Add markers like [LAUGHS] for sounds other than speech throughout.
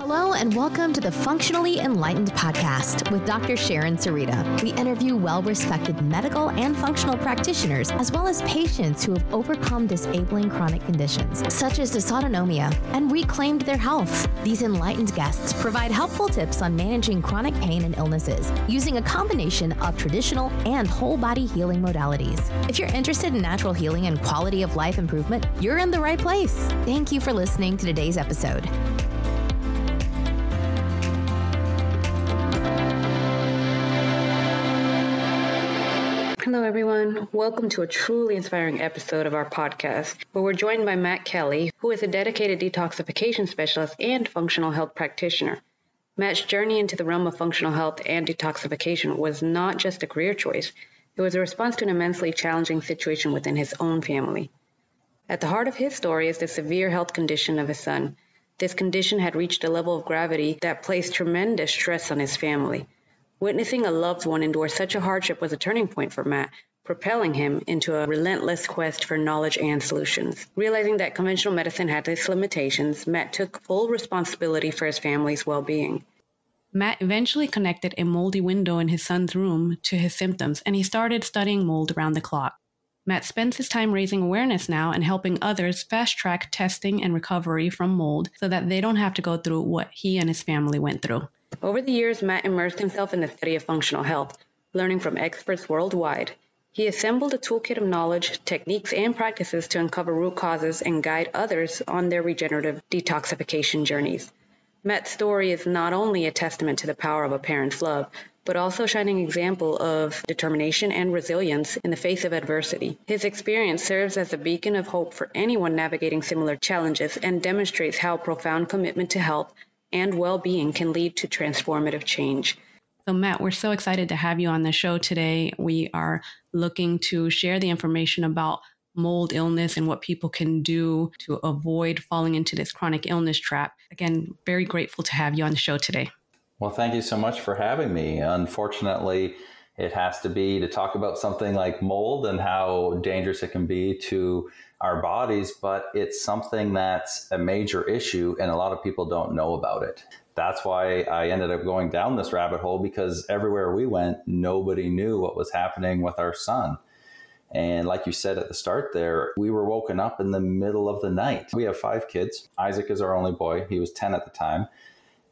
Hello, and welcome to the Functionally Enlightened podcast with Dr. Sharon Sarita. We interview well respected medical and functional practitioners, as well as patients who have overcome disabling chronic conditions, such as dysautonomia, and reclaimed their health. These enlightened guests provide helpful tips on managing chronic pain and illnesses using a combination of traditional and whole body healing modalities. If you're interested in natural healing and quality of life improvement, you're in the right place. Thank you for listening to today's episode. Hello, everyone. Welcome to a truly inspiring episode of our podcast, where we're joined by Matt Kelly, who is a dedicated detoxification specialist and functional health practitioner. Matt's journey into the realm of functional health and detoxification was not just a career choice, it was a response to an immensely challenging situation within his own family. At the heart of his story is the severe health condition of his son. This condition had reached a level of gravity that placed tremendous stress on his family. Witnessing a loved one endure such a hardship was a turning point for Matt, propelling him into a relentless quest for knowledge and solutions. Realizing that conventional medicine had its limitations, Matt took full responsibility for his family's well being. Matt eventually connected a moldy window in his son's room to his symptoms, and he started studying mold around the clock. Matt spends his time raising awareness now and helping others fast track testing and recovery from mold so that they don't have to go through what he and his family went through. Over the years, Matt immersed himself in the study of functional health, learning from experts worldwide. He assembled a toolkit of knowledge, techniques, and practices to uncover root causes and guide others on their regenerative detoxification journeys. Matt's story is not only a testament to the power of a parent's love, but also a shining example of determination and resilience in the face of adversity. His experience serves as a beacon of hope for anyone navigating similar challenges and demonstrates how profound commitment to health and well being can lead to transformative change. So, Matt, we're so excited to have you on the show today. We are looking to share the information about mold illness and what people can do to avoid falling into this chronic illness trap. Again, very grateful to have you on the show today. Well, thank you so much for having me. Unfortunately, it has to be to talk about something like mold and how dangerous it can be to our bodies, but it's something that's a major issue and a lot of people don't know about it. That's why I ended up going down this rabbit hole because everywhere we went, nobody knew what was happening with our son. And like you said at the start there, we were woken up in the middle of the night. We have five kids. Isaac is our only boy. He was 10 at the time.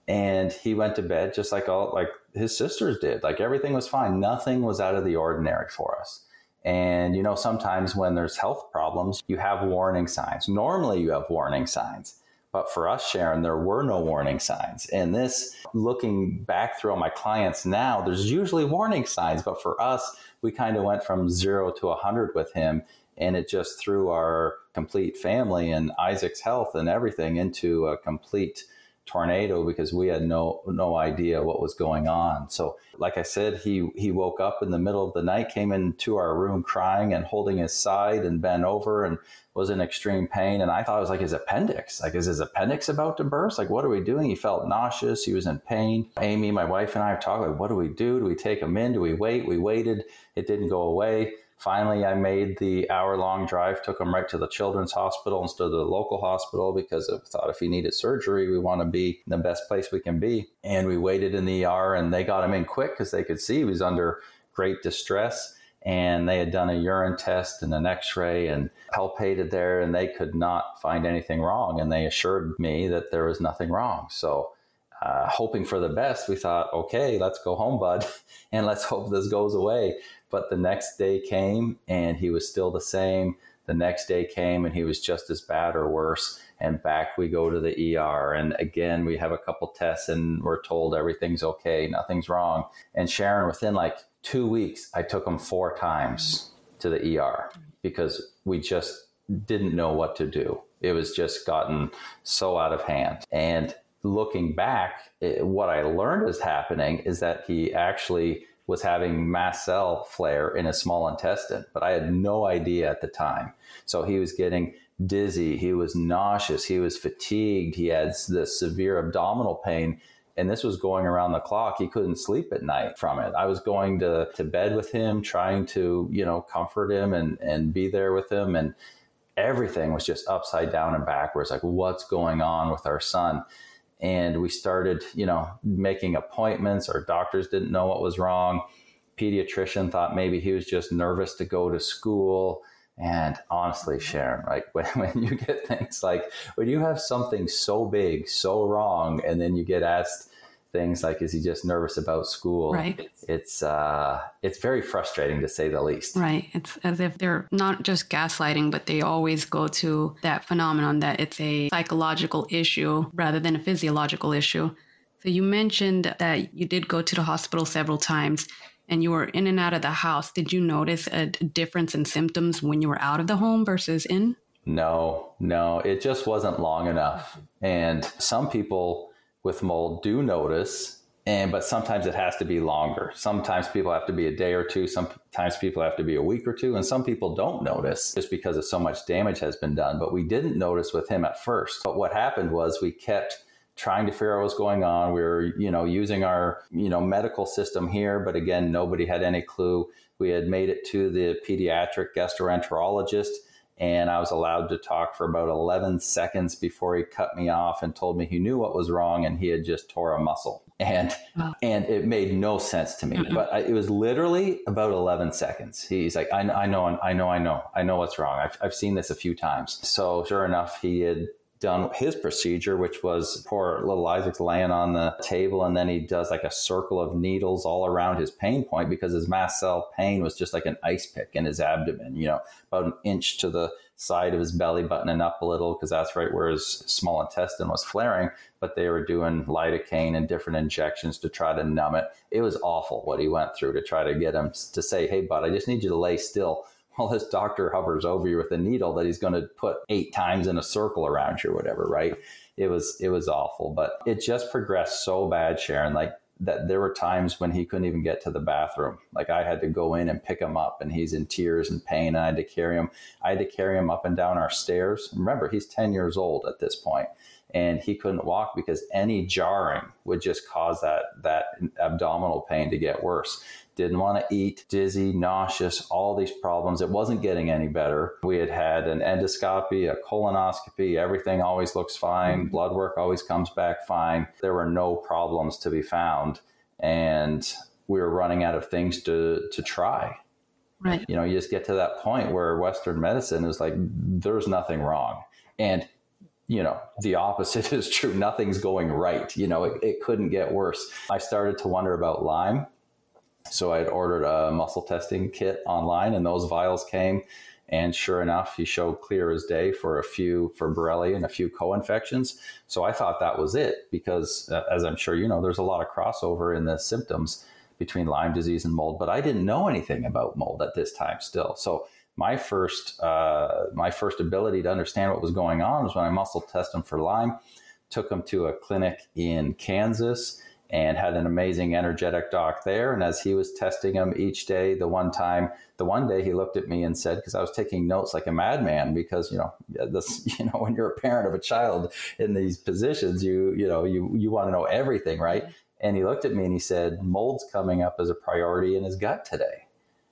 And he went to bed just like all like his sisters did. Like everything was fine. Nothing was out of the ordinary for us. And, you know, sometimes when there's health problems, you have warning signs. Normally, you have warning signs. But for us, Sharon, there were no warning signs. And this, looking back through all my clients now, there's usually warning signs. But for us, we kind of went from zero to 100 with him. And it just threw our complete family and Isaac's health and everything into a complete tornado because we had no no idea what was going on. So, like I said, he he woke up in the middle of the night, came into our room crying and holding his side and bent over and was in extreme pain. And I thought it was like his appendix. Like, is his appendix about to burst? Like, what are we doing? He felt nauseous. He was in pain. Amy, my wife, and I are talking like, what do we do? Do we take him in? Do we wait? We waited. It didn't go away Finally, I made the hour long drive, took him right to the children's hospital instead of the local hospital because I thought if he needed surgery, we want to be in the best place we can be. And we waited in the ER and they got him in quick because they could see he was under great distress. And they had done a urine test and an x ray and palpated there, and they could not find anything wrong. And they assured me that there was nothing wrong. So, uh, hoping for the best, we thought, okay, let's go home, bud, [LAUGHS] and let's hope this goes away. But the next day came and he was still the same. The next day came and he was just as bad or worse. And back we go to the ER. And again, we have a couple tests and we're told everything's okay, nothing's wrong. And Sharon, within like two weeks, I took him four times to the ER because we just didn't know what to do. It was just gotten so out of hand. And looking back, it, what I learned is happening is that he actually was having mast cell flare in his small intestine, but I had no idea at the time. So he was getting dizzy, he was nauseous, he was fatigued, he had this severe abdominal pain. And this was going around the clock. He couldn't sleep at night from it. I was going to, to bed with him, trying to, you know, comfort him and, and be there with him. And everything was just upside down and backwards. Like, what's going on with our son? And we started, you know, making appointments. Our doctors didn't know what was wrong. Pediatrician thought maybe he was just nervous to go to school. And honestly, Sharon, like [LAUGHS] when, when you get things like when you have something so big, so wrong, and then you get asked things like, "Is he just nervous about school?" Right. It's uh, it's very frustrating to say the least. Right. It's as if they're not just gaslighting, but they always go to that phenomenon that it's a psychological issue rather than a physiological issue. So you mentioned that you did go to the hospital several times and you were in and out of the house. Did you notice a difference in symptoms when you were out of the home versus in? No, no, it just wasn't long enough. And some people with mold do notice and but sometimes it has to be longer. Sometimes people have to be a day or two sometimes people have to be a week or two and some people don't notice just because of so much damage has been done but we didn't notice with him at first. But what happened was we kept trying to figure out what's going on. We were you know using our you know medical system here but again nobody had any clue. We had made it to the pediatric gastroenterologist and I was allowed to talk for about 11 seconds before he cut me off and told me he knew what was wrong and he had just tore a muscle. And wow. and it made no sense to me, mm but I, it was literally about 11 seconds. He's like, I, I know, I know, I know, I know what's wrong. I've, I've seen this a few times. So sure enough, he had done his procedure, which was poor little Isaac's laying on the table, and then he does like a circle of needles all around his pain point because his mast cell pain was just like an ice pick in his abdomen, you know, about an inch to the side of his belly button and up a little because that's right where his small intestine was flaring. But they were doing lidocaine and different injections to try to numb it. It was awful what he went through to try to get him to say, "Hey, bud, I just need you to lay still." Well, this doctor hovers over you with a needle that he's going to put eight times in a circle around you or whatever, right? It was it was awful, but it just progressed so bad, Sharon. Like that, there were times when he couldn't even get to the bathroom. Like I had to go in and pick him up, and he's in tears and pain. And I had to carry him. I had to carry him up and down our stairs. Remember, he's ten years old at this point, and he couldn't walk because any jarring would just cause that that abdominal pain to get worse didn't want to eat, dizzy, nauseous, all these problems. It wasn't getting any better. We had had an endoscopy, a colonoscopy, everything always looks fine. Mm-hmm. Blood work always comes back fine. There were no problems to be found. And we were running out of things to, to try. Right. You know, you just get to that point where Western medicine is like, there's nothing wrong. And you know, the opposite [LAUGHS] is true. Nothing's going right. You know, it, it couldn't get worse. I started to wonder about Lyme so I had ordered a muscle testing kit online, and those vials came. And sure enough, he showed clear as day for a few for Borrelia and a few co-infections. So I thought that was it because, uh, as I'm sure you know, there's a lot of crossover in the symptoms between Lyme disease and mold. But I didn't know anything about mold at this time still. So my first uh, my first ability to understand what was going on was when I muscle tested him for Lyme. Took him to a clinic in Kansas and had an amazing energetic doc there. And as he was testing him each day, the one time, the one day he looked at me and said, because I was taking notes like a madman, because you know, this, [LAUGHS] you know, when you're a parent of a child in these positions, you, you know, you you want to know everything, right? And he looked at me and he said, mold's coming up as a priority in his gut today.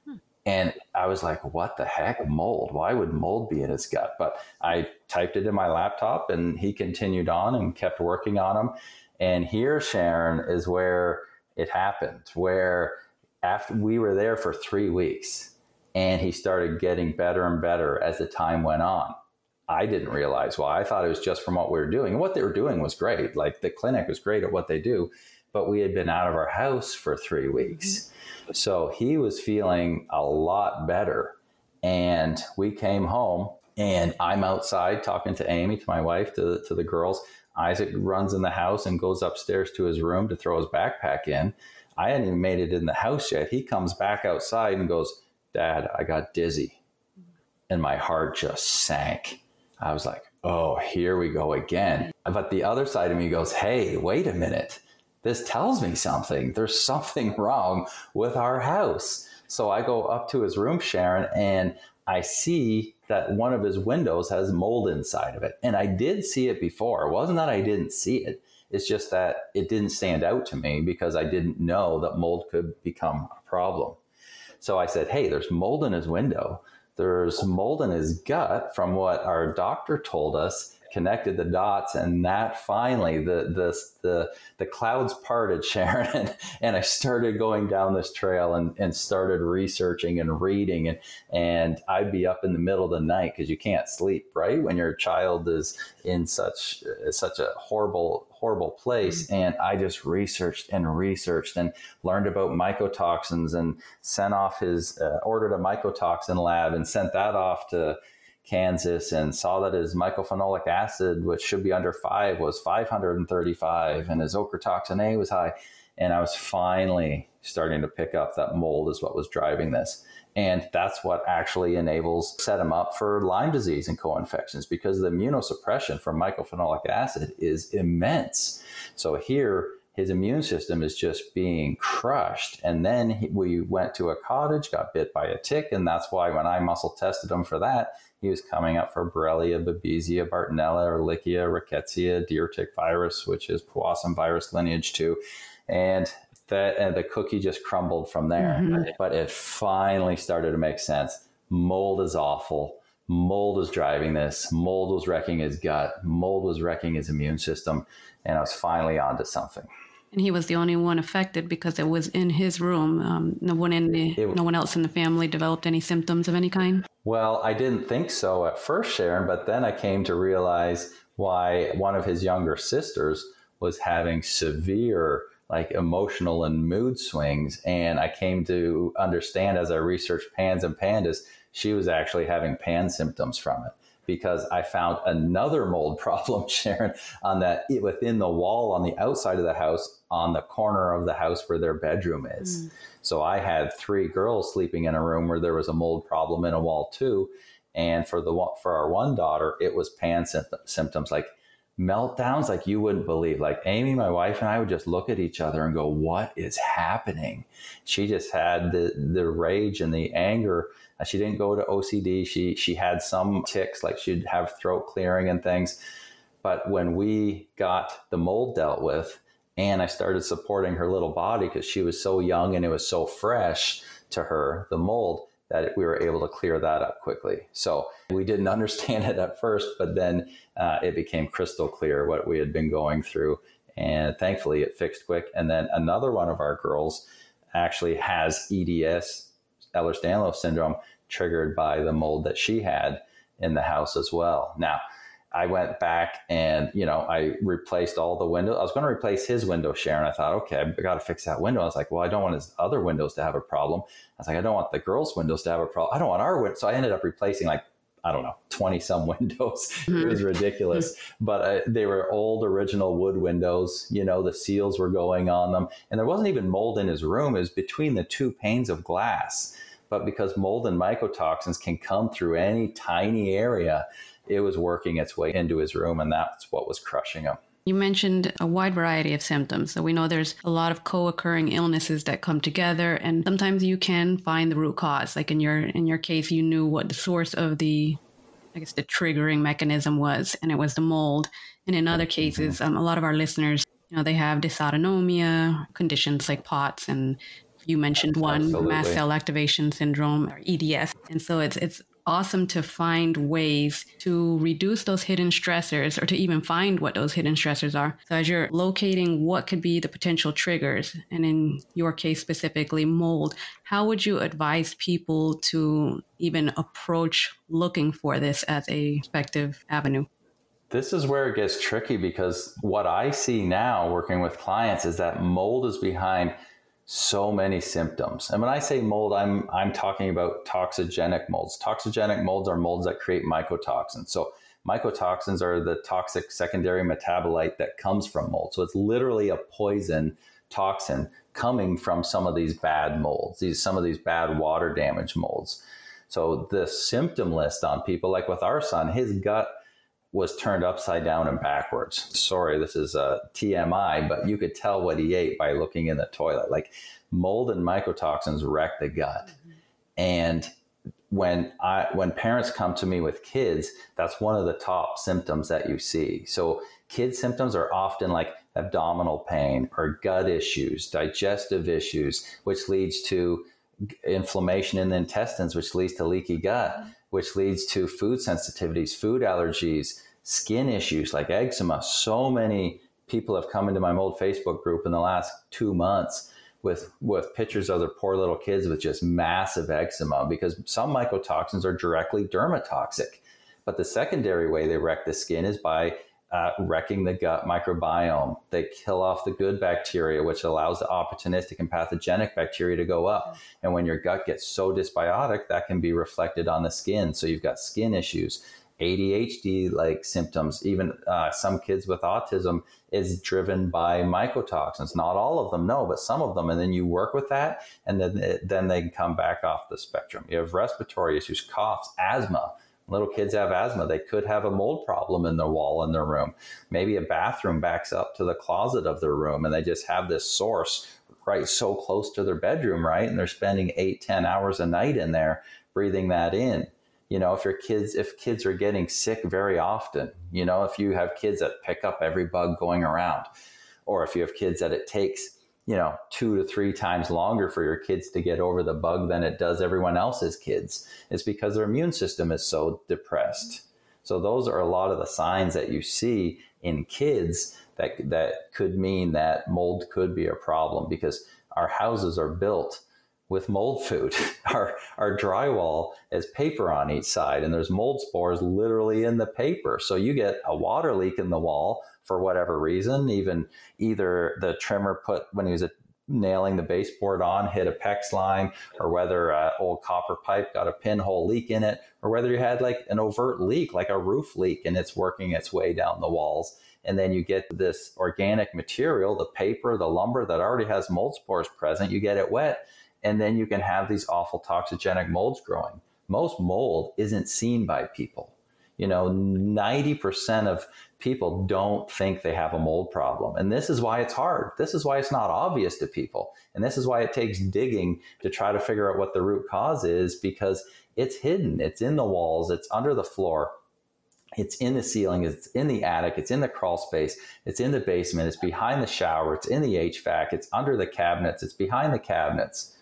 Hmm. And I was like, what the heck, mold? Why would mold be in his gut? But I typed it in my laptop and he continued on and kept working on him and here, Sharon, is where it happened, where after we were there for three weeks and he started getting better and better as the time went on. I didn't realize why. I thought it was just from what we were doing. And what they were doing was great. Like the clinic was great at what they do, but we had been out of our house for three weeks. Mm-hmm. So he was feeling a lot better. And we came home and I'm outside talking to Amy, to my wife, to, to the girls. Isaac runs in the house and goes upstairs to his room to throw his backpack in. I hadn't even made it in the house yet. He comes back outside and goes, Dad, I got dizzy. And my heart just sank. I was like, oh, here we go again. But the other side of me goes, hey, wait a minute. This tells me something. There's something [LAUGHS] wrong with our house. So I go up to his room, Sharon, and I see that one of his windows has mold inside of it. And I did see it before. It wasn't that I didn't see it. It's just that it didn't stand out to me because I didn't know that mold could become a problem. So I said, Hey, there's mold in his window. There's mold in his gut from what our doctor told us. Connected the dots and that finally the the the, the clouds parted [LAUGHS] sharon and, and i started going down this trail and, and started researching and reading and and i'd be up in the middle of the night because you can't sleep right when your child is in such such a horrible horrible place. And i just researched and researched and learned about mycotoxins and sent off his uh, ordered a mycotoxin lab and sent that off to Kansas and saw that his mycophenolic acid, which should be under five, was 535, and his ochratoxin A was high. And I was finally starting to pick up that mold is what was driving this. And that's what actually enables set him up for Lyme disease and co-infections because the immunosuppression from mycophenolic acid is immense. So here, his immune system is just being crushed. And then he, we went to a cottage, got bit by a tick, and that's why when I muscle tested him for that, he was coming up for Borrelia, Babesia, Bartonella, Ehrlichia, Rickettsia, deer tick virus, which is Powassan virus lineage two. And that and the cookie just crumbled from there. Mm-hmm. But it finally started to make sense. Mold is awful. Mold was driving this. Mold was wrecking his gut. Mold was wrecking his immune system. And I was finally onto something and he was the only one affected because it was in his room. Um, no one in the, it, no one else in the family developed any symptoms of any kind. Well, I didn't think so at first, Sharon, but then I came to realize why one of his younger sisters was having severe like emotional and mood swings and i came to understand as i researched pans and pandas she was actually having pan symptoms from it because I found another mold [LAUGHS] problem, Sharon, on that within the wall on the outside of the house, on the corner of the house where their bedroom is. Mm. So I had three girls sleeping in a room where there was a mold problem in a wall too. And for the for our one daughter, it was pan symptoms like meltdowns like you wouldn't believe. Like Amy, my wife, and I would just look at each other and go, "What is happening?" She just had the the rage and the anger she didn't go to OCD. She she had some tics, like she'd have throat clearing and things. But when we got the mold dealt with, and I started supporting her little body because she was so young and it was so fresh to her, the mold, that we were able to clear that up quickly. So we didn't [LAUGHS] understand it at first, but then uh, it became crystal clear what we had been going through. And thankfully, it fixed quick. And then another one of our girls actually has EDS Ehlers-Danlos syndrome triggered by the mold that she had in the house as well. Now, I went back and, you know, I replaced all the windows. I was going to replace his window share. And I thought, okay, I got to fix that window. I was like, well, I don't want his other windows to have a problem. I was like, I don't want the girls' windows to have a problem. I don't want our windows. So I ended up replacing like, I don't know, 20 some [LAUGHS] windows. it was ridiculous. but uh, they were old original wood windows. You know, the seals were going on them. And there wasn't even mold in his room. It was between the two panes of glass but because mold and mycotoxins can come through any tiny area, it was working its way into his room, and that's what was crushing him. You mentioned a wide variety of symptoms. So we know there's a lot of co-occurring illnesses that come together and sometimes you can find the root cause. Like in your in your case you knew what the source of the I guess the triggering mechanism was and it was the mold. And in other cases, um, a lot of our listeners, you know, they have dysautonomia, conditions like POTS and you mentioned one, Absolutely. mast cell activation syndrome or EDS. And so it's it's awesome to find ways to reduce those hidden stressors or to even find what those hidden stressors are. So as you're locating what could be the potential triggers, and in your case specifically mold, how would you advise people to even approach looking for this as a effective avenue? This is where it gets tricky because what I see now working with clients is that mold is behind so many symptoms. And when I say mold, I'm I'm talking about toxigenic molds. Toxigenic molds are molds that create mycotoxins. So mycotoxins are the toxic secondary metabolite that comes from mold. So it's literally a poison toxin coming from some of these bad molds, these some of these bad water damage molds. So the symptom list on people, like with our son, his gut was turned upside down and backwards. Sorry, this is a TMI, but you could tell what he ate by looking in the toilet. Like mold and mycotoxins wreck the gut. Mm-hmm. And when I when parents come to me with kids, that's one of the top symptoms that you see. So kid symptoms are often like abdominal pain or gut issues, digestive issues, which leads to inflammation in the intestines, which leads to leaky gut, mm-hmm. which leads to food sensitivities, food allergies, skin issues like eczema. So many people have come into my mold Facebook group in the last two months with with pictures of their poor little kids with just massive eczema because some mycotoxins are directly dermatoxic. But the secondary way they wreck the skin is by uh, wrecking the gut microbiome. They kill off the good bacteria, which allows the opportunistic and pathogenic bacteria to go up. And when your gut gets so dysbiotic, that can be reflected on the skin. So you've got skin issues. ADHD like symptoms, even uh, some kids with autism, is driven by mycotoxins. Not all of them, no, but some of them. And then you work with that, and then then they can come back off the spectrum. You have respiratory issues, coughs, asthma. Little kids have asthma. They could have a mold problem in their wall in their room. Maybe a bathroom backs up to the closet of their room, and they just have this source right so close to their bedroom, right? And they're spending eight, ten hours a night in there breathing that in you know if your kids if kids are getting sick very often you know if you have kids that pick up every bug going around or if you have kids that it takes you know two to three times longer for your kids to get over the bug than it does everyone else's kids it's because their immune system is so depressed. So those are a lot of the signs that you see in kids that that could mean that mold could be a problem because our houses are built with mold food. [LAUGHS] Our, our drywall has paper on each side, and there's mold spores literally in the paper. So you get a water leak in the wall for whatever reason. Even either the trimmer put when he was nailing the baseboard on hit a PEX line, or whether an old copper pipe got a pinhole leak in it, or whether you had like an overt leak, like a roof leak, and it's working its way down the walls. And then you get this organic material, the paper, the lumber that already has mold spores present. You get it wet and then you can have these awful toxigenic molds growing. Most mold isn't seen by people. You know, 90% of people don't think they have a mold problem. And this is why it's hard. This is why it's not obvious to people. And this is why it takes digging to try to figure out what the root cause is because it's hidden. It's in the walls, it's under the floor, it's in the ceiling, it's in the attic, it's in the crawl space, it's in the basement, it's behind the shower, it's in the HVAC, it's under the cabinets, it's behind the cabinets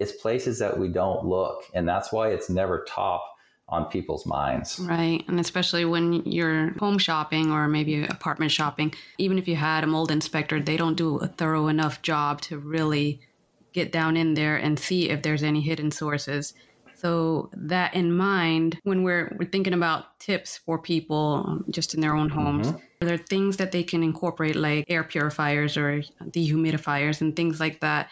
it's places that we don't look. And that's why it's never top on people's minds. Right. And especially when you're home shopping or maybe apartment shopping, even if you had a mold inspector, they don't do a thorough enough job to really get down in there and see if there's any hidden sources. So, that in mind, when we're, we're thinking about tips for people just in their own homes, mm-hmm. are there things that they can incorporate like air purifiers or dehumidifiers and things like that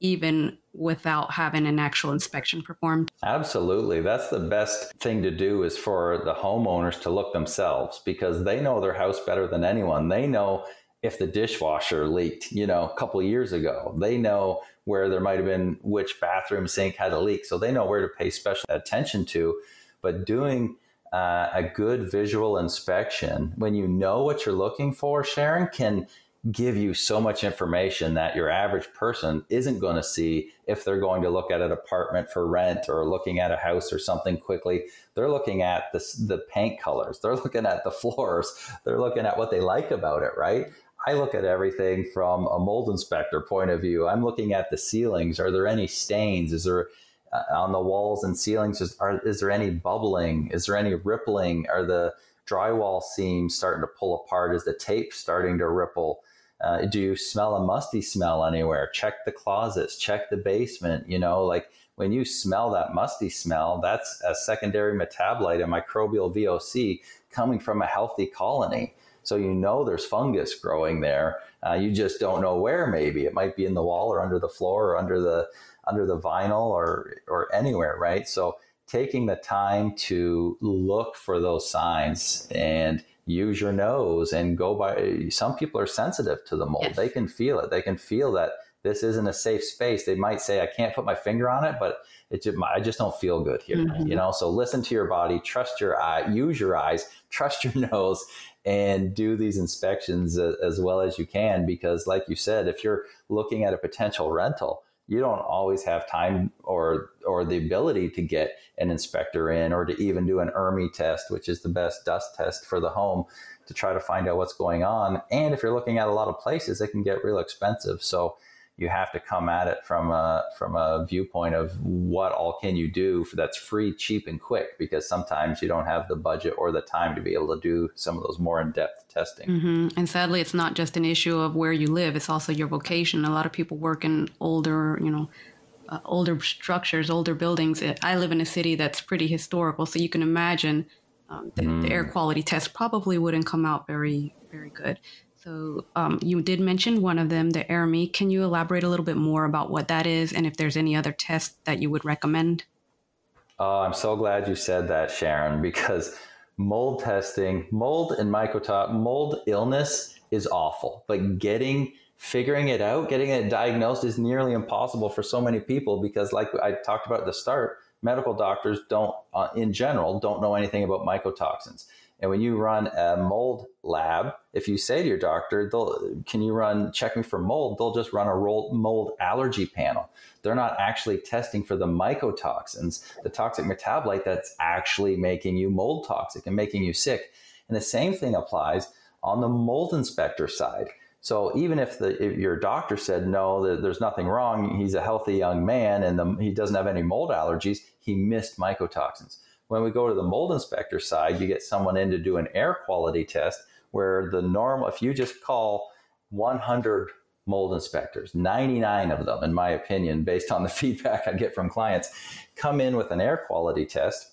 even without having an actual inspection performed. Absolutely. That's the best thing to do is for the homeowners to look themselves because they know their house better than anyone. They know if the dishwasher leaked, you know, a couple years ago. They know where there might have been which bathroom sink had a leak. So they know where to pay special attention to. But doing uh, a good visual inspection when you know what you're looking for, Sharon, can give you so much information that your average person isn't going to see if they're going to look at an apartment for rent or looking at a house or something quickly. They're looking at the, the paint colors, they're [LAUGHS] looking at the floors, they're looking at what they like about it, right? I look at everything from a mold inspector point of view. I'm looking at the ceilings. Are there any stains? Is there uh, on the walls and ceilings? Is, are, is there any bubbling? Is there any rippling? Are the drywall seams starting to pull apart? Is the tape starting to ripple? Uh, do you smell a musty smell anywhere? Check the closets, check the basement. You know, like when you smell that musty smell, that's a secondary metabolite, a microbial VOC coming from a healthy colony. So you know there's fungus growing there. Uh, you just don't know where. Maybe it might be in the wall or under the floor or under the under the vinyl or or anywhere, right? So taking the time to look for those signs and use your nose and go by some people are sensitive to the mold yes. they can feel it they can feel that this isn't a safe space they might say i can't put my finger on it but it just, i just don't feel good here mm-hmm. you know so listen to your body trust your eye use your eyes [LAUGHS] trust your nose and do these inspections as well as you can because like you said if you're looking at a potential rental you don't always have time or or the ability to get an inspector in or to even do an ERMI test, which is the best dust test for the home to try to find out what's going on. And if you're looking at a lot of places, it can get real expensive. So, you have to come at it from a from a viewpoint of what all can you do for that's free, cheap, and quick. Because sometimes you don't have the budget or the time to be able to do some of those more in depth testing. Mm-hmm. And sadly, it's not just an issue of where you live; it's also your vocation. A lot of people work in older, you know. Uh, older structures, older buildings. I live in a city that's pretty historical, so you can imagine um, the, mm. the, air quality test probably wouldn't come out very, very good. So um, you did mention one of them, the ERMI. Can you elaborate a little bit more about what that is and if there's any other tests that you would recommend? Oh, I'm so glad you said that, Sharon, because mold testing, mold and mycotox, mold illness is awful. But getting, figuring it out, getting it diagnosed is nearly impossible for so many people because, like I talked about at the start, medical doctors don't, uh, in general, don't know anything about mycotoxins. And when you run a mold lab, if you say to your doctor, they'll, can you run, check me for mold? They'll just run a mold allergy panel. They're not actually testing for the mycotoxins, the toxic metabolite that's actually making you mold toxic and making you sick. And the same thing applies on the mold inspector side. So even if, the, if your doctor said no, there's nothing wrong, he's a healthy young man and the, he doesn't have any mold allergies, he missed mycotoxins. When we go to the mold inspector side, you get someone in to do an air quality test where the norm, if you just call 100 mold inspectors, 99 of them, in my opinion, based on the [LAUGHS] feedback I get from clients, come in with an air quality test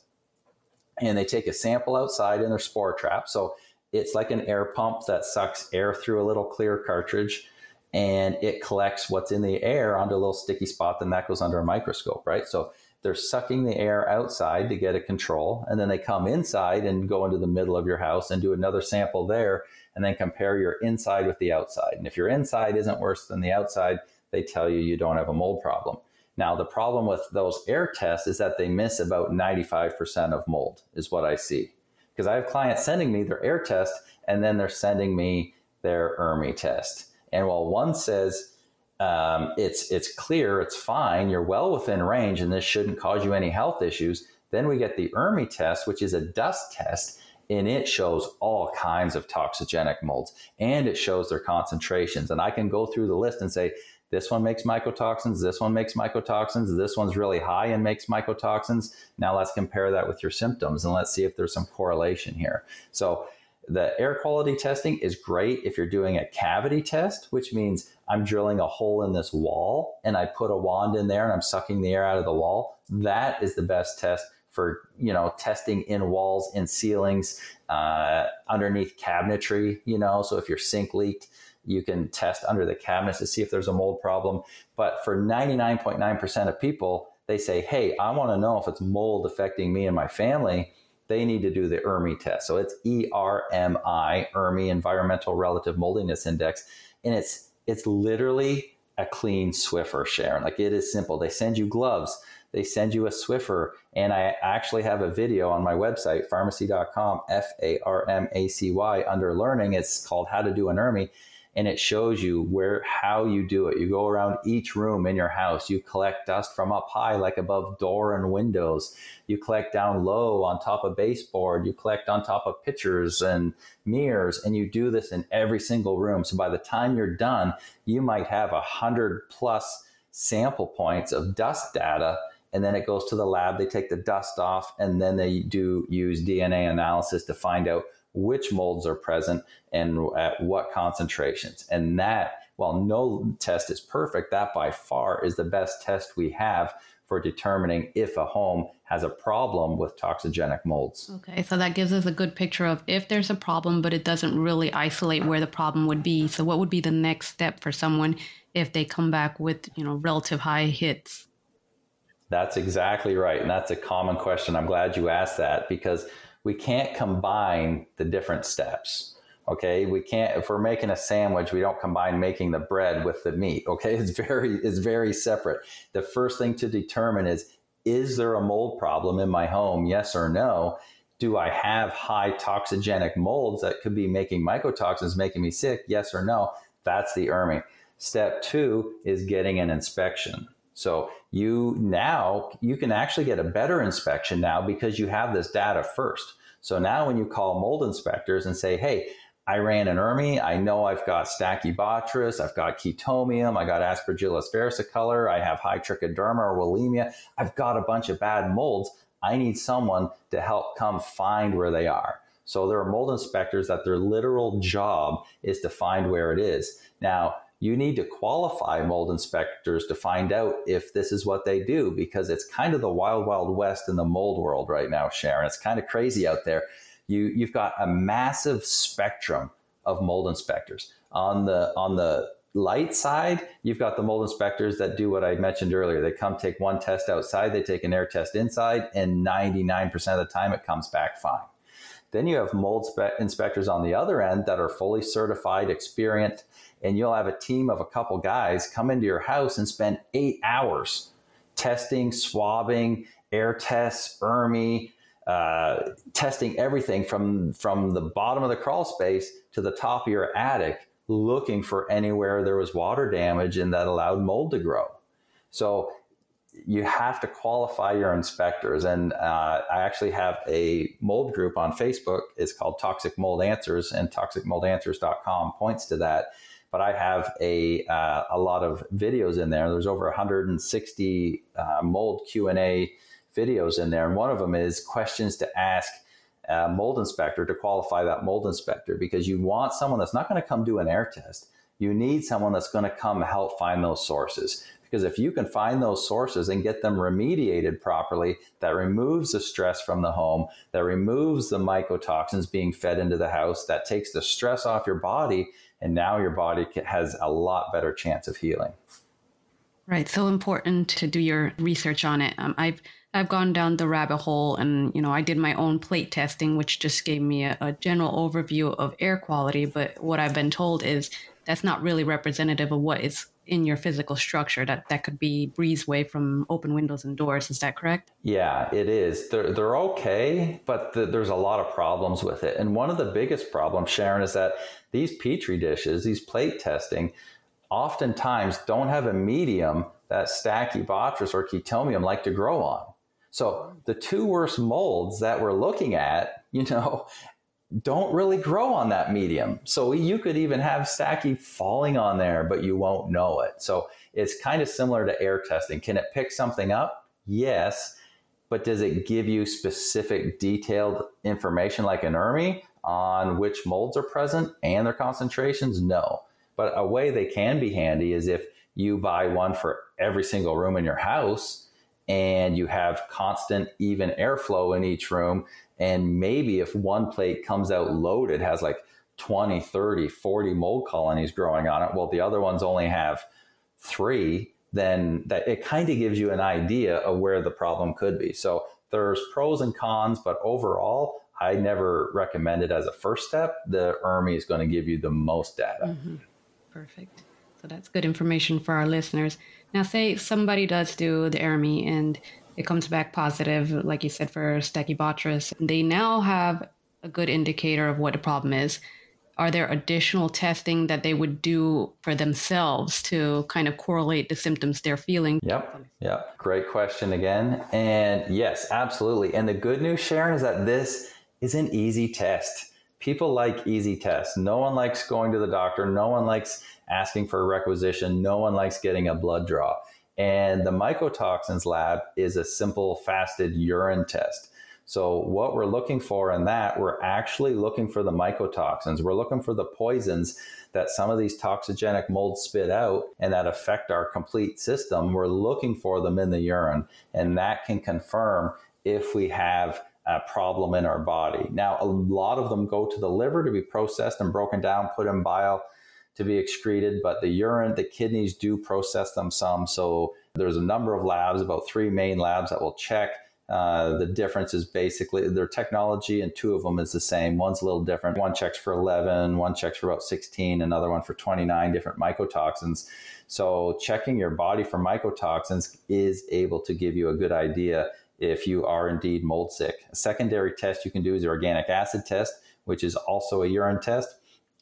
and they take a sample outside in their spore trap. So it's like an air pump that sucks air through a little clear cartridge and it collects what's in the air onto a little sticky spot, then that goes under a microscope, right? So they're sucking the air outside to get a control, and then they come inside and go into the middle of your house and do another sample there, and then compare your inside with the outside. And if your inside isn't worse than the outside, they tell you you don't have a mold problem. Now, the problem with those air tests is that they miss about 95% of mold, is what I see. Because I have clients sending me their air test and then they're sending me their ERMI test. And while one says um, it's it's clear, it's fine, you're well within range, and this shouldn't cause you any health issues. Then we get the ERMI test, which is a dust test, and it shows all kinds of toxigenic molds, and it shows their concentrations. And I can go through the list and say, this one makes mycotoxins, this one makes mycotoxins, this one's really high and makes mycotoxins. Now let's compare that with your symptoms and let's see if there's some correlation here. So the air quality testing is great if you're doing a cavity test, which means I'm drilling a hole in this wall and I put a wand in there and I'm sucking the air out of the wall. That is the best test for you know testing in walls, in ceilings, uh, underneath cabinetry. You know, so if your sink leaked, you can test under the cabinets to see if there's a mold problem. But for 99.9% of people, they say, "Hey, I want to know if it's mold affecting me and my family." They need to do the ERMI test. So it's E R M I, ERMI, Environmental Relative Moldiness Index. And it's it's literally a clean Swiffer, Sharon. Like it is simple. They send you gloves, they send you a Swiffer. And I actually have a video on my website, farmacy.com, F A R M A C Y, under learning. It's called How to Do an ERMI and it shows you where how you do it. You go around each room in your house. You collect dust from up high, like above door and windows. You collect down low on top of baseboard. You collect on top of pictures and mirrors, and you do this in every single room. So by the time you're done, you might have a hundred plus sample points of dust data and then it goes to the lab they take the dust off and then they do use dna analysis to find out which molds are present and at what concentrations. And that, while no test is perfect, that by far is the best test we have for determining if a home has a problem with toxigenic molds. Okay, so that gives us a good picture of if there's a problem, but it doesn't really isolate where the problem would be. So, what would be the next step for someone if they come back with, you know, relative high hits? That's exactly right. And that's a common question. I'm glad you asked that because we can't combine the different steps. Okay, we can't. If we're making a sandwich, we don't combine making the bread with the meat. Okay, [LAUGHS] it's very it's very separate. The first thing to determine is is there a mold problem in my home? Yes or no. Do I have high toxigenic molds that could be making mycotoxins, making me sick? Yes or no. That's the ERMI. Step two is getting an inspection. So you now you can actually get a better inspection now because you have this data first. So now when you call mold inspectors and say, "Hey, I ran an ERMI. I know I've got Stachybotrys, I've got Chaetomium, I got Aspergillus versicolor, I have high trichoderma or Wallemia. I've got a bunch of bad molds. I need someone to help come find where they are. So there are mold inspectors that their literal job is to find where it is. Now, you need to qualify mold inspectors to find out if this is what they do because it's kind of the wild, wild west in the mold world right now, Sharon. It's kind of crazy out there. You, you've got a massive spectrum of mold inspectors. On the, on the light side, you've got the mold inspectors that do what I mentioned earlier. They come take one test outside, they take an air test inside, and 99% of the time it comes back fine. Then you have mold spe- inspectors on the other end that are fully certified, experienced, and you'll have a team of a couple guys come into your house and spend eight hours testing, swabbing, air tests, ERMI, uh, testing everything from from the bottom of the crawl space to the top of your attic, looking for anywhere there was water damage and that allowed mold to grow. So you have to qualify your inspectors. And uh, I actually have a mold group on Facebook. It's called Toxic Mold Answers, and toxicmoldanswers.com points to that. But I have a uh, a lot of videos in there. There's over 160 uh, mold Q and A videos in there, and one of them is questions to ask a mold inspector to qualify that mold inspector because you want someone that's not going to come do an air test. You need someone that's going to come help find those sources. Because if you can find those sources and get them remediated properly, that removes the stress from the home, that removes the mycotoxins being fed into the house, that takes the stress off your body, and now your body has a lot better chance of healing. Right. So important to do your research on it. Um, I've I've gone down the rabbit hole and, you know, I did my own plate testing, which just gave me a, a, general overview of air quality. But what I've been told is that's not really representative of what is in your physical structure. That that could be breezeway from open windows and doors. Is that correct? Yeah, it is. They're, they're okay, but the, there's a lot of problems with it. And one of the biggest problems, Sharon, is that these petri dishes, these plate testing, oftentimes don't have a medium that Stachybotrys or Chaetomium like to grow on. So the two worst molds that we're looking at, [LAUGHS] you know, don't really grow on that medium. So you could even have Stachy falling on there, but you won't know it. So it's kind of similar to air testing. Can it pick something up? Yes. But does it give you specific detailed information like an ERMI on which molds are present and their concentrations? No. But a way they can be handy is if you buy one for every single room in your house and you have constant even airflow in each room and maybe if one plate comes out loaded has like 20 30 40 mold colonies growing on it well the other ones only have three then that it kind of gives you an idea of where the problem could be. So there's pros and cons but overall i never recommend it as a first step. The ermi is going to give you the most data. Mm-hmm. perfect. So that's good information for our listeners. Now, say somebody does do the ERMI and it comes back positive, like you said, for Stachybotrys. They now have a good indicator of what the problem is. Are there additional testing that they would do for themselves to kind of correlate the symptoms they're feeling? Yep. Yep. Great question again. And yes, absolutely. And the good news, Sharon, is that this is an easy test. People like easy tests. No one likes going to the doctor. No one likes asking for a requisition. No one likes getting a blood draw. And the mycotoxins lab is a simple fasted urine test. So, what we're looking for in that, we're actually looking for the mycotoxins. We're looking for the poisons that some of these toxigenic molds spit out and that affect our complete system. We're looking for them in the urine, and that can confirm if we have a problem in our body. Now, a lot of them go to the liver to be processed and broken down, put in bile to be excreted, but the urine, the kidneys do process them some. So there's a number of labs, about three main labs that will check. Uh, the difference is basically their technology, and two of them is the same. One's a little different. One checks for 11, one checks for about 16, another one for 29 different mycotoxins. So checking your body for mycotoxins is able to give you a good idea if you are indeed mold sick. A secondary test you can do is the organic acid test, which is also a urine test.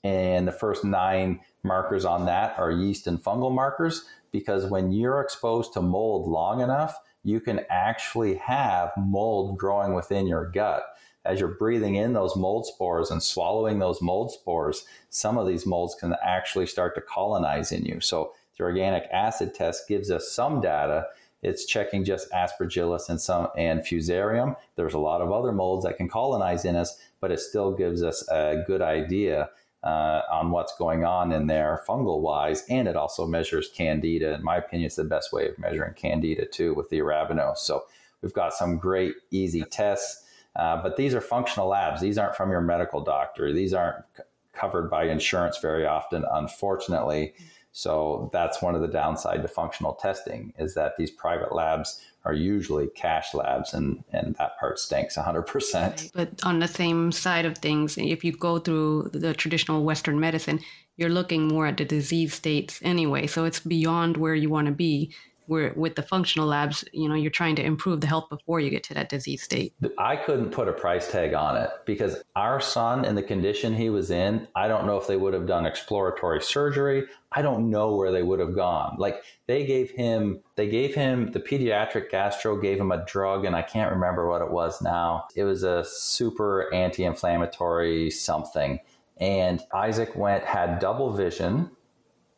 And the first nine markers on that are yeast and fungal markers because when you're exposed to mold long enough, you can actually have mold growing within your gut. as you're breathing in those mold spores and swallowing those mold spores, some of these molds can actually start to colonize in you. So the organic acid test gives us some data. It's checking just aspergillus and some and fusarium. There's a lot of other molds that can colonize in us, but it still gives us a good idea uh, on what's going on in there fungal wise. And it also measures candida. In my opinion, it's the best way of measuring candida too with the arabinose. So we've got some great easy tests. Uh, but these are functional labs. These aren't from your medical doctor. These aren't c- covered by insurance very often, unfortunately. So that's one of the downside to functional testing is that these private labs are usually cash labs and, and that part stinks 100%. But on the same side of things, if you go through the traditional Western medicine, you're looking more at the disease states anyway. So it's beyond where you want to be where with the functional labs, you know, you're trying to improve the health before you get to that disease state. I couldn't put a price tag on it because our son in the condition he was in, I don't know if they would have done exploratory surgery. I don't know where they would have gone. Like they gave him they gave him the pediatric gastro gave him a drug and I can't remember what it was now. It was a super anti-inflammatory something. And Isaac went had double vision.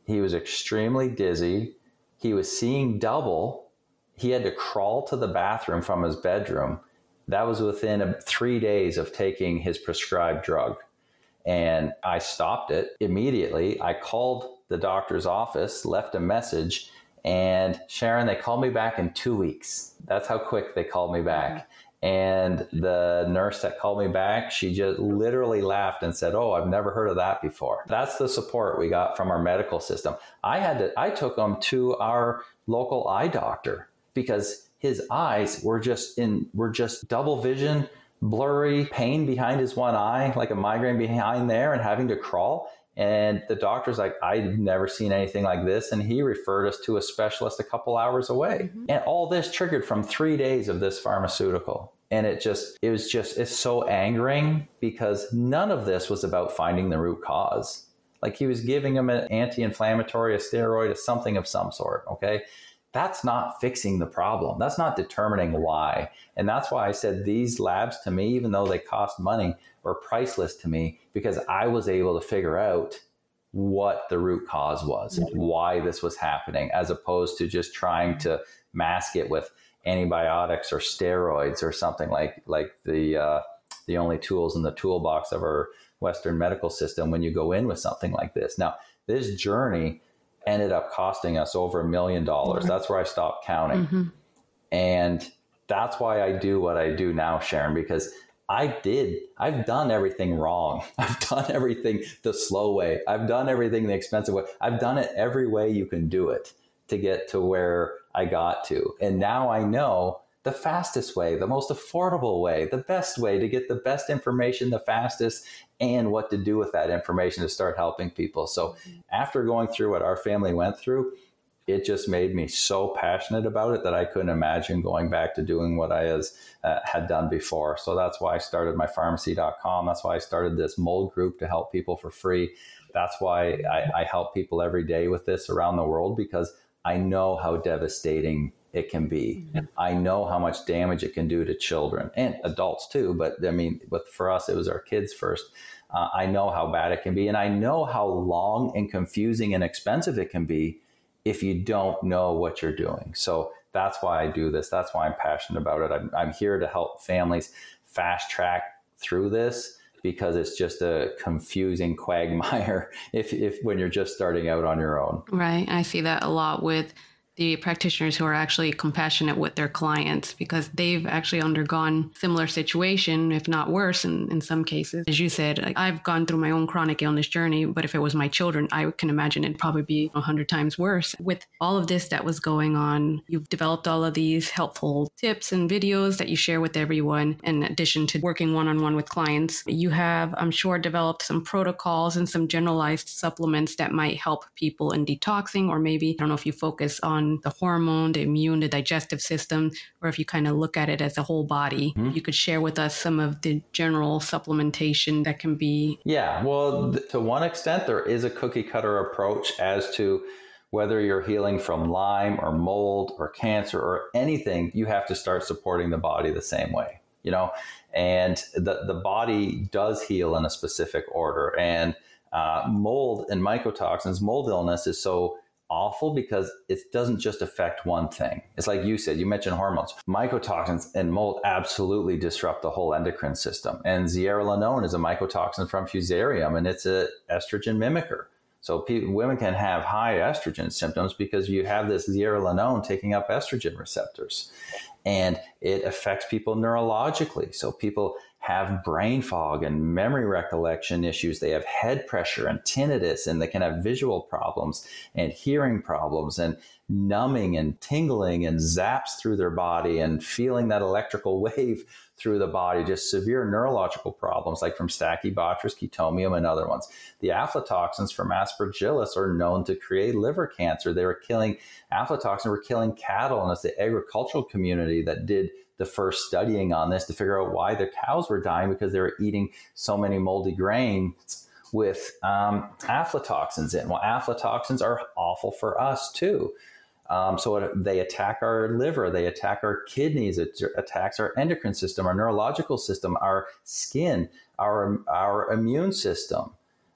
He was extremely dizzy he was seeing double. He had to crawl to the bathroom from his bedroom. That was within three days of taking his prescribed drug. And I stopped it immediately. I called the doctor's office, left a message, and Sharon, they called me back in two weeks. That's how quick they called me back. And the nurse that called me back, she just literally laughed and said, Oh, I've never heard of that before. That's the support we got from our medical system. I had to, I took him to our local eye doctor because his eyes were just in, were just double vision, blurry, pain behind his one eye, like a migraine behind there, and having to crawl. And the doctor's like, I've never seen anything like this. And he referred us to a specialist a couple hours away. Mm-hmm. And all this triggered from three days of this pharmaceutical. And it just, it was just, it's so angering because none of this was about finding the root cause. Like he was giving him an anti inflammatory, a steroid, a something of some sort. Okay. That's not fixing the problem. That's not determining why. And that's why I said these labs to me, even though they cost money, were priceless to me because I was able to figure out what the root cause was, mm-hmm. why this was happening, as opposed to just trying to mask it with antibiotics or steroids or something like like the uh, the only tools in the toolbox of our Western medical system when you go in with something like this. Now, this journey ended up costing us over a million dollars. That's where I stopped counting. Mm-hmm. And that's why I do what I do now, Sharon, because I did. I've done everything wrong. [LAUGHS] I've done everything the slow way. I've done everything the expensive way. I've done it every way you can do it to get to where I got to. And now I know the fastest way, the most affordable way, the best way to get the best information the fastest and what to do with that information to start helping people. So mm-hmm. after going through what our family went through, it just made me so passionate about it that I couldn't imagine going back to doing what I has, uh, had done before. So that's why I started my farmacy.com. That's why I started this mold group to help people for free. That's why I, I help people every day with this around the world because I know how devastating it can be. Mm-hmm. I know how much damage it can do to children and adults too. But I mean, but for us, it was our kids first. Uh, I know how bad it can be, and I know how long and confusing and expensive it can be if you don't know what you're doing. So that's why I do this. That's why I'm passionate about it. I'm, I'm here to help families fast track through this because it's just a confusing quagmire [LAUGHS] if, if when you're just starting out on your own. Right. I see that a lot with the practitioners who are actually compassionate with their clients because they've actually undergone similar situation if not worse in, in some cases. As you said like, i've gone through my own chronic illness journey but if it was my children i can imagine it'd probably be 100 times worse. With all of this that was going on you've developed all of these helpful tips and videos that you share with everyone in addition to working one-on-one with clients. You have i'm sure developed some protocols and some generalized supplements that might help people in detoxing or maybe i don't know if you focus on the hormone, the immune, the digestive system, or if you kind of look at it as a whole body, mm-hmm. you could share with us some of the general supplementation that can be. Yeah, well, th- to one extent, there is a cookie cutter approach as to whether you're healing from Lyme or mold or cancer or anything, you have to start supporting the body the same way you know, and the, the body does heal in a specific order. And uh, mold and mycotoxins, mold illness is so awful because it doesn't just affect one thing. It's like you said, you mentioned hormones. Mycotoxins and mold absolutely disrupt the whole endocrine system. And zearalenone is a mycotoxin from fusarium and it's a estrogen mimicker. So women can have high estrogen symptoms because you have this zearalenone taking up estrogen receptors. And it affects people neurologically. So people have brain fog and memory recollection issues. They have head pressure and tinnitus, and they can have visual problems and hearing problems and numbing and tingling and zaps through their body and feeling that electrical [LAUGHS] wave through the body, just severe neurological problems like from Stachybotrys, chaetomium, and other ones. The aflatoxins from aspergillus are known to create liver cancer. They were killing, aflatoxins were killing cattle, and it's the agricultural community that did the first studying on this to figure out why their cows were dying because they were eating so many moldy grains with um, aflatoxins in. Well, aflatoxins are awful for us too. Um, so they attack our liver, they attack our kidneys, it attacks our endocrine system, our neurological system, our skin, our our immune system,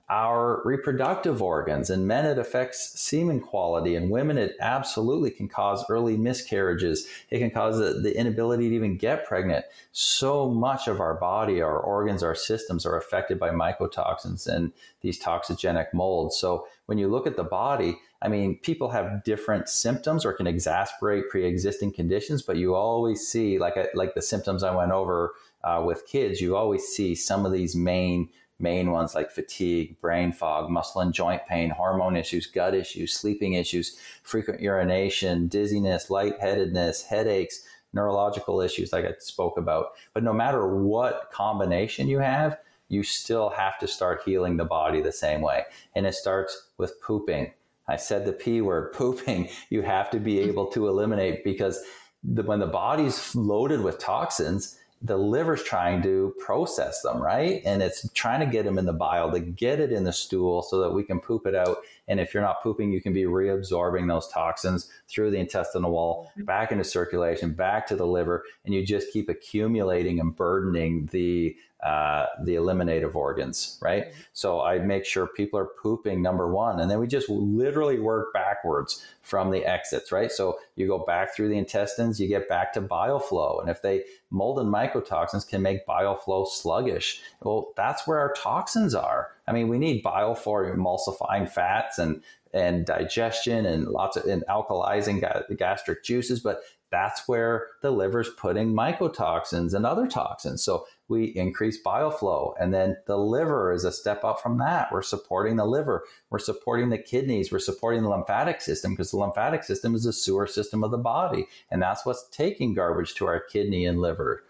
our reproductive organs. In men, it affects semen quality. In women, it absolutely can cause early miscarriages. It can cause the, the inability to even get pregnant. So much of our body, our organs, our systems are affected by mycotoxins and these toxigenic molds. So when you look at the body, I mean, people have different symptoms or can exacerbate pre-existing conditions, but you always see, like like the symptoms I went over uh, with kids, you always see some of these main main ones like fatigue, brain fog, muscle and joint pain, hormone issues, gut issues, sleeping issues, frequent urination, dizziness, lightheadedness, headaches, neurological issues, like I spoke about. But no matter what combination you have, you still have to start healing the body the same way. And it starts with pooping I said the P word, [LAUGHS] pooping, you have to be mm-hmm. able to eliminate because the, when the body's loaded with toxins, the liver's trying to process them, right? And it's trying to get them in the bile to get it in the stool so that we can poop it out. And if you're not pooping, you can be reabsorbing those toxins through the intestinal wall, mm-hmm. back into circulation, back to the liver, and you just keep accumulating and burdening the uh, the eliminative organs, right? Mm-hmm. So I make sure people are pooping number one, and then we just literally work backwards from the exits, right? So you go back through the intestines, you get back to bile flow, and if they mold and mycotoxins can make bile flow sluggish, well, that's where our toxins are. I mean, we need bile for emulsifying fats and and digestion and lots of and alkalizing gastric juices, but that's where the liver's putting mycotoxins and other toxins. So we increase bile flow. And then the liver is a step up from that. We're supporting the liver, we're supporting the kidneys, we're supporting the lymphatic system because the lymphatic system is the sewer system of the body. And that's what's taking garbage to our kidney and liver.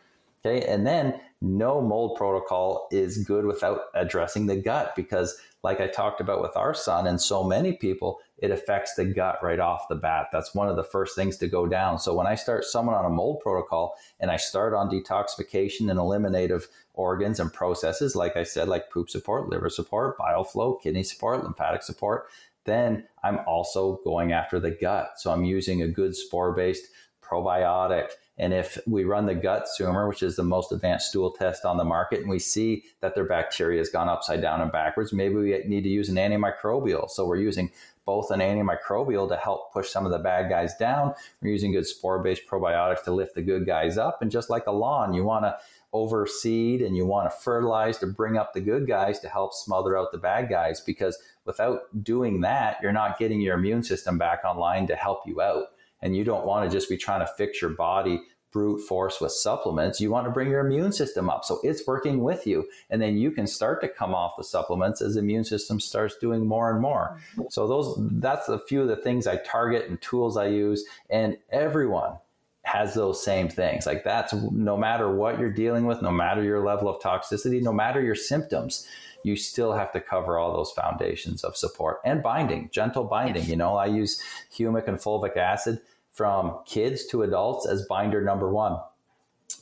Okay. And then no mold protocol is good without addressing the gut because, like I talked about with our son and so many people, it affects the gut right off the bat. That's one of the first things to go down. So when I start someone on a mold protocol and I start on detoxification and eliminative organs and processes, like I said, like poop support, liver support, bile flow, kidney support, lymphatic support, then I'm also going after the gut. So I'm using a good spore based probiotic. And if we run the gut zoomer, which is the most advanced stool test on the market, and we see that their bacteria has gone upside down and backwards, maybe we need to use an antimicrobial. So we're using both an antimicrobial to help push some of the bad guys down. We're using good spore based probiotics to lift the good guys up. And just like a lawn, you want to overseed and you want to fertilize to bring up the good guys to help smother out the bad guys because without doing that, you're not getting your immune system back online to help you out. And you don't want to just be trying to fix your body brute force with supplements. You want to bring your immune system up. So it's working with you. And then you can start to come off the supplements as the immune system starts doing more and more. Mm-hmm. So those that's a few of the things I target and tools I use. And everyone has those same things. Like that's no matter what you're dealing with, no matter your level of toxicity, no matter your symptoms, you still have to cover all those foundations of support and binding, gentle binding. You know, I use humic and fulvic acid from kids to adults as binder number one.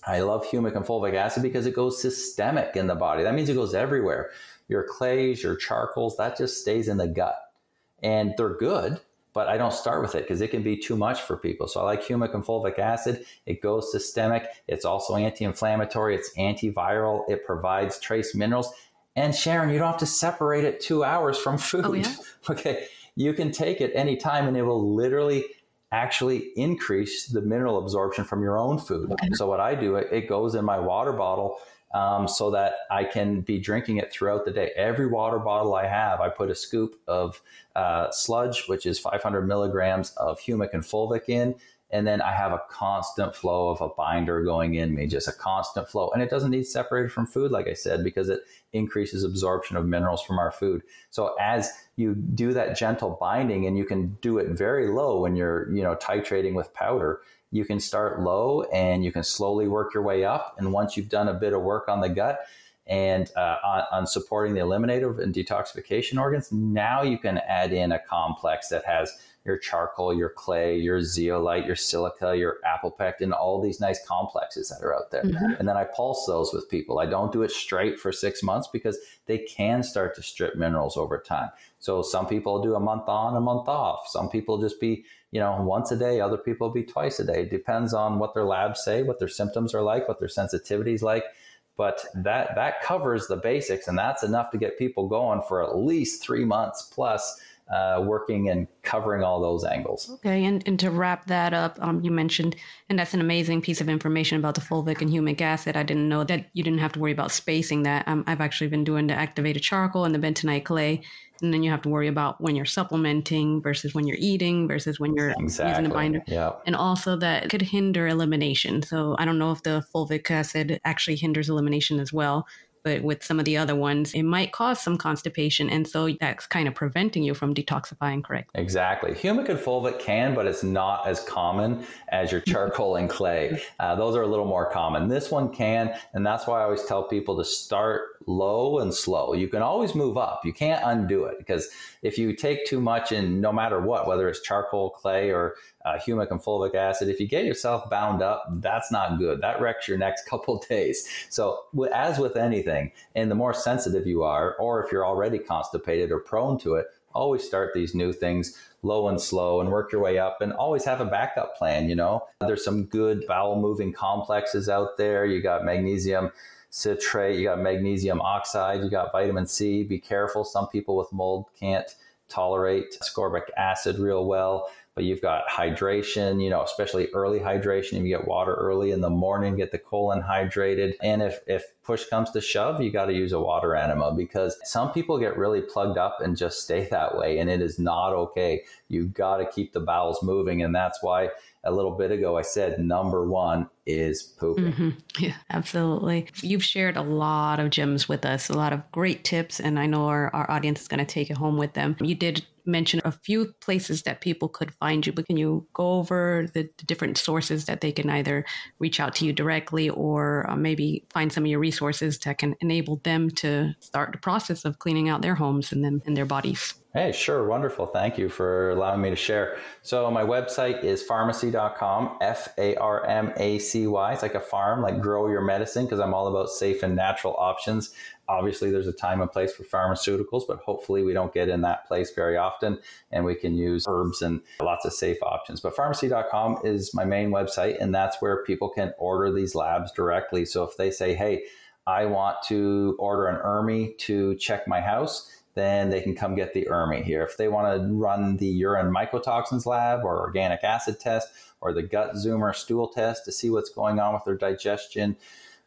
I love humic and fulvic acid because it goes systemic in the body. That means it goes everywhere. Your clays, your charcoals, that just stays in the gut. And they're good, but I don't start with it because it can be too much for people. So I like humic and fulvic acid. It goes systemic. It's also anti-inflammatory. It's antiviral. It provides trace minerals. And Sharon, you don't have to separate it two hours from oh, food. Oh, yeah? [LAUGHS] Okay. You can take it anytime and it will literally actually increase the mineral absorption from your own food. So what I do, it, it goes in my water bottle um, so that I can be drinking it throughout the day. Every water bottle I have, I put a scoop of uh, sludge, which is 500 milligrams of humic and fulvic in. And then I have a constant flow of a binder going in me, just a constant flow. And it doesn't need separated from food, like I said, because it increases absorption of minerals from our food. So as you do that gentle binding and you can do it very low when you're, you know, titrating with powder, you can start low and you can slowly work your way up. And once you've done a bit of work on the gut and uh, on, on, supporting the eliminative and detoxification organs, now you can add in a complex that has your charcoal, your clay, your zeolite, your silica, your apple pectin, all these nice complexes that are out there. Mm-hmm. And then I pulse those with people. I don't do it straight for six months because they can start to strip minerals over time. So some people do a month on, a month off. Some people just be, you know, once a day. Other people be twice a day. It depends on what their labs say, what their symptoms are like, what their sensitivity is like. But that that covers the basics, and that's enough to get people going for at least three months plus uh, working and covering all those angles. Okay, and, and to wrap that up, um, you mentioned, and that's an amazing piece of information about the fulvic and humic acid. I didn't know that you didn't have to worry about spacing that. Um, I've actually been doing the activated charcoal and the bentonite clay, and then you have to worry about when you're supplementing versus when you're eating versus when you're exactly. using a binder. Yeah. And also that could hinder elimination. So I don't know if the fulvic acid actually hinders elimination as well but with some of the other ones, it might cause some constipation. And so that's kind of preventing you from detoxifying correctly. Exactly. Humic and fulvic can, but it's not as common as your charcoal and clay. Uh, those are a little more common. This one can, and that's why I always tell people to start low and slow. You can always move up. You can't undo it because if you take too much in no matter what, whether it's charcoal, clay, or uh, humic and fulvic acid, if you get yourself bound up, that's not good. That wrecks your next [LAUGHS] couple days. So, as with anything, and the more sensitive you are, or if you're already constipated or prone to it, always start these new things low and slow and work your way up and always have a backup plan. You know, there's some good bowel moving complexes out there. You got magnesium citrate, you got magnesium oxide, you got vitamin C. Be careful. Some people with mold can't tolerate ascorbic acid real well but you've got hydration, you know, especially early hydration. If you get water early in the morning, get the colon hydrated. And if, if push comes to shove, you got to use a water enema because some people get really plugged up and just stay that way. And it is not okay. You got to keep the bowels moving. And that's why a little bit ago I said number one is pooping. Mm-hmm. [LAUGHS] Yeah, absolutely. You've shared a lot of gems with us, a lot of great tips, and I know our, our audience is going to take it home with them. You did mention a few places that people could find you, but can you go over the, the different sources that they can either reach out to you directly or uh, maybe find some of your resources that can enable them to start the process of cleaning out their homes and them and their bodies? Hey, sure. Wonderful. Thank you for allowing me to share. So, my website is farmacy.com, F A R M A C Y. It's like a farm, like grow your medicine, because I'm all about safe and natural options obviously there's a time and place for pharmaceuticals, but hopefully we don't get in that place very often and we can use herbs and lots of safe options. But farmacy.com is my main website, and that's where people can order these labs directly. So if they say, hey, I want to order an ERMI to check my house, then they can come get the ERMI here. If they want to run the urine mycotoxins lab or organic acid test or the gut zoomer stool test to see what's going on with their digestion,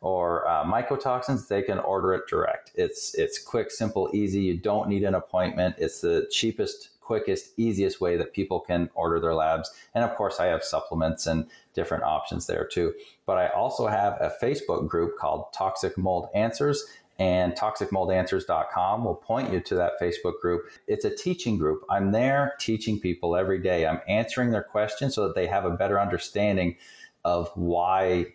or uh, mycotoxins, they can order it direct. It's it's quick, simple, easy. You don't need an appointment. It's the cheapest, quickest, easiest way that people can order their labs. And of course, I have supplements and different options there too. But I also have a Facebook group called Toxic Mold Answers. And toxicmoldanswers.com will point you to that Facebook group. It's a teaching group. I'm there teaching people every day. I'm answering their questions so that they have a better understanding of why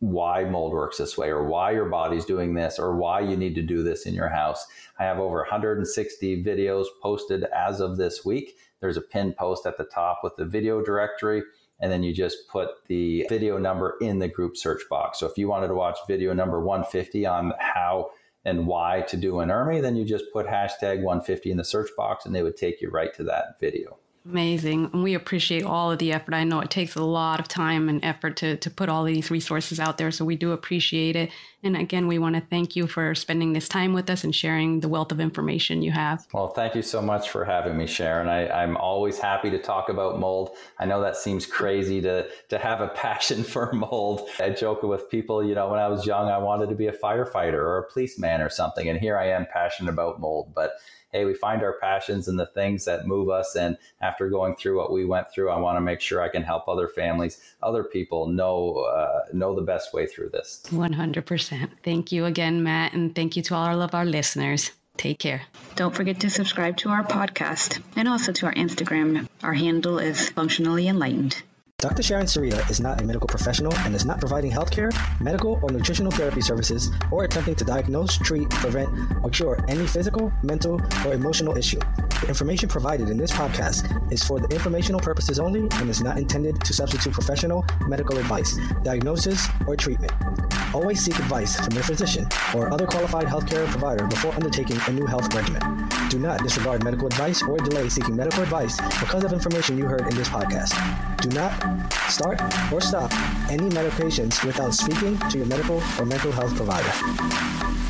why mold works this way or why your body's doing this or why you need to do this in your house. I have over 160 videos posted as of this week. There's a pinned post at the top with the video directory and then you just put the video number in the group search box. So if you wanted to watch video number 150 on how and why to do an ERMI, then you just put hashtag 150 in the search box and they would take you right to that video. Amazing. And we appreciate all of the effort. I know it takes a lot of time and effort to, to put all these resources out there. So we do appreciate it. And again, we want to thank you for spending this time with us and sharing the wealth of information you have. Well, thank you so much for having me, Sharon. I, I'm always happy to talk about mold. I know that seems crazy to, to have a [LAUGHS] passion for mold. I joke with people, you know, when I was young, I wanted to be a firefighter or a policeman or something. And here I am passionate about mold. But hey, we find our passions and the things that move us. And after going through what we went through, I want to make sure I can help other families, other people know uh, know the best way through this. One hundred percent. Thank you again, Matt, and thank you to all of our listeners. Take care. Don't forget to subscribe to our podcast and also to our Instagram. Our handle is functionally enlightened. Dr. Sharon Sarita is not a medical professional and is not providing healthcare, medical, or nutritional therapy services or attempting to diagnose, treat, prevent, or cure any physical, mental, or emotional issue. The information provided in this podcast is for the informational purposes only and is not intended to substitute professional medical advice, diagnosis, or treatment. Always seek advice from your physician or other qualified healthcare provider before undertaking a new health regimen. Do not disregard medical advice or delay seeking medical advice because of information you heard in this podcast. Do not start or stop any medications without speaking to your medical or mental health provider.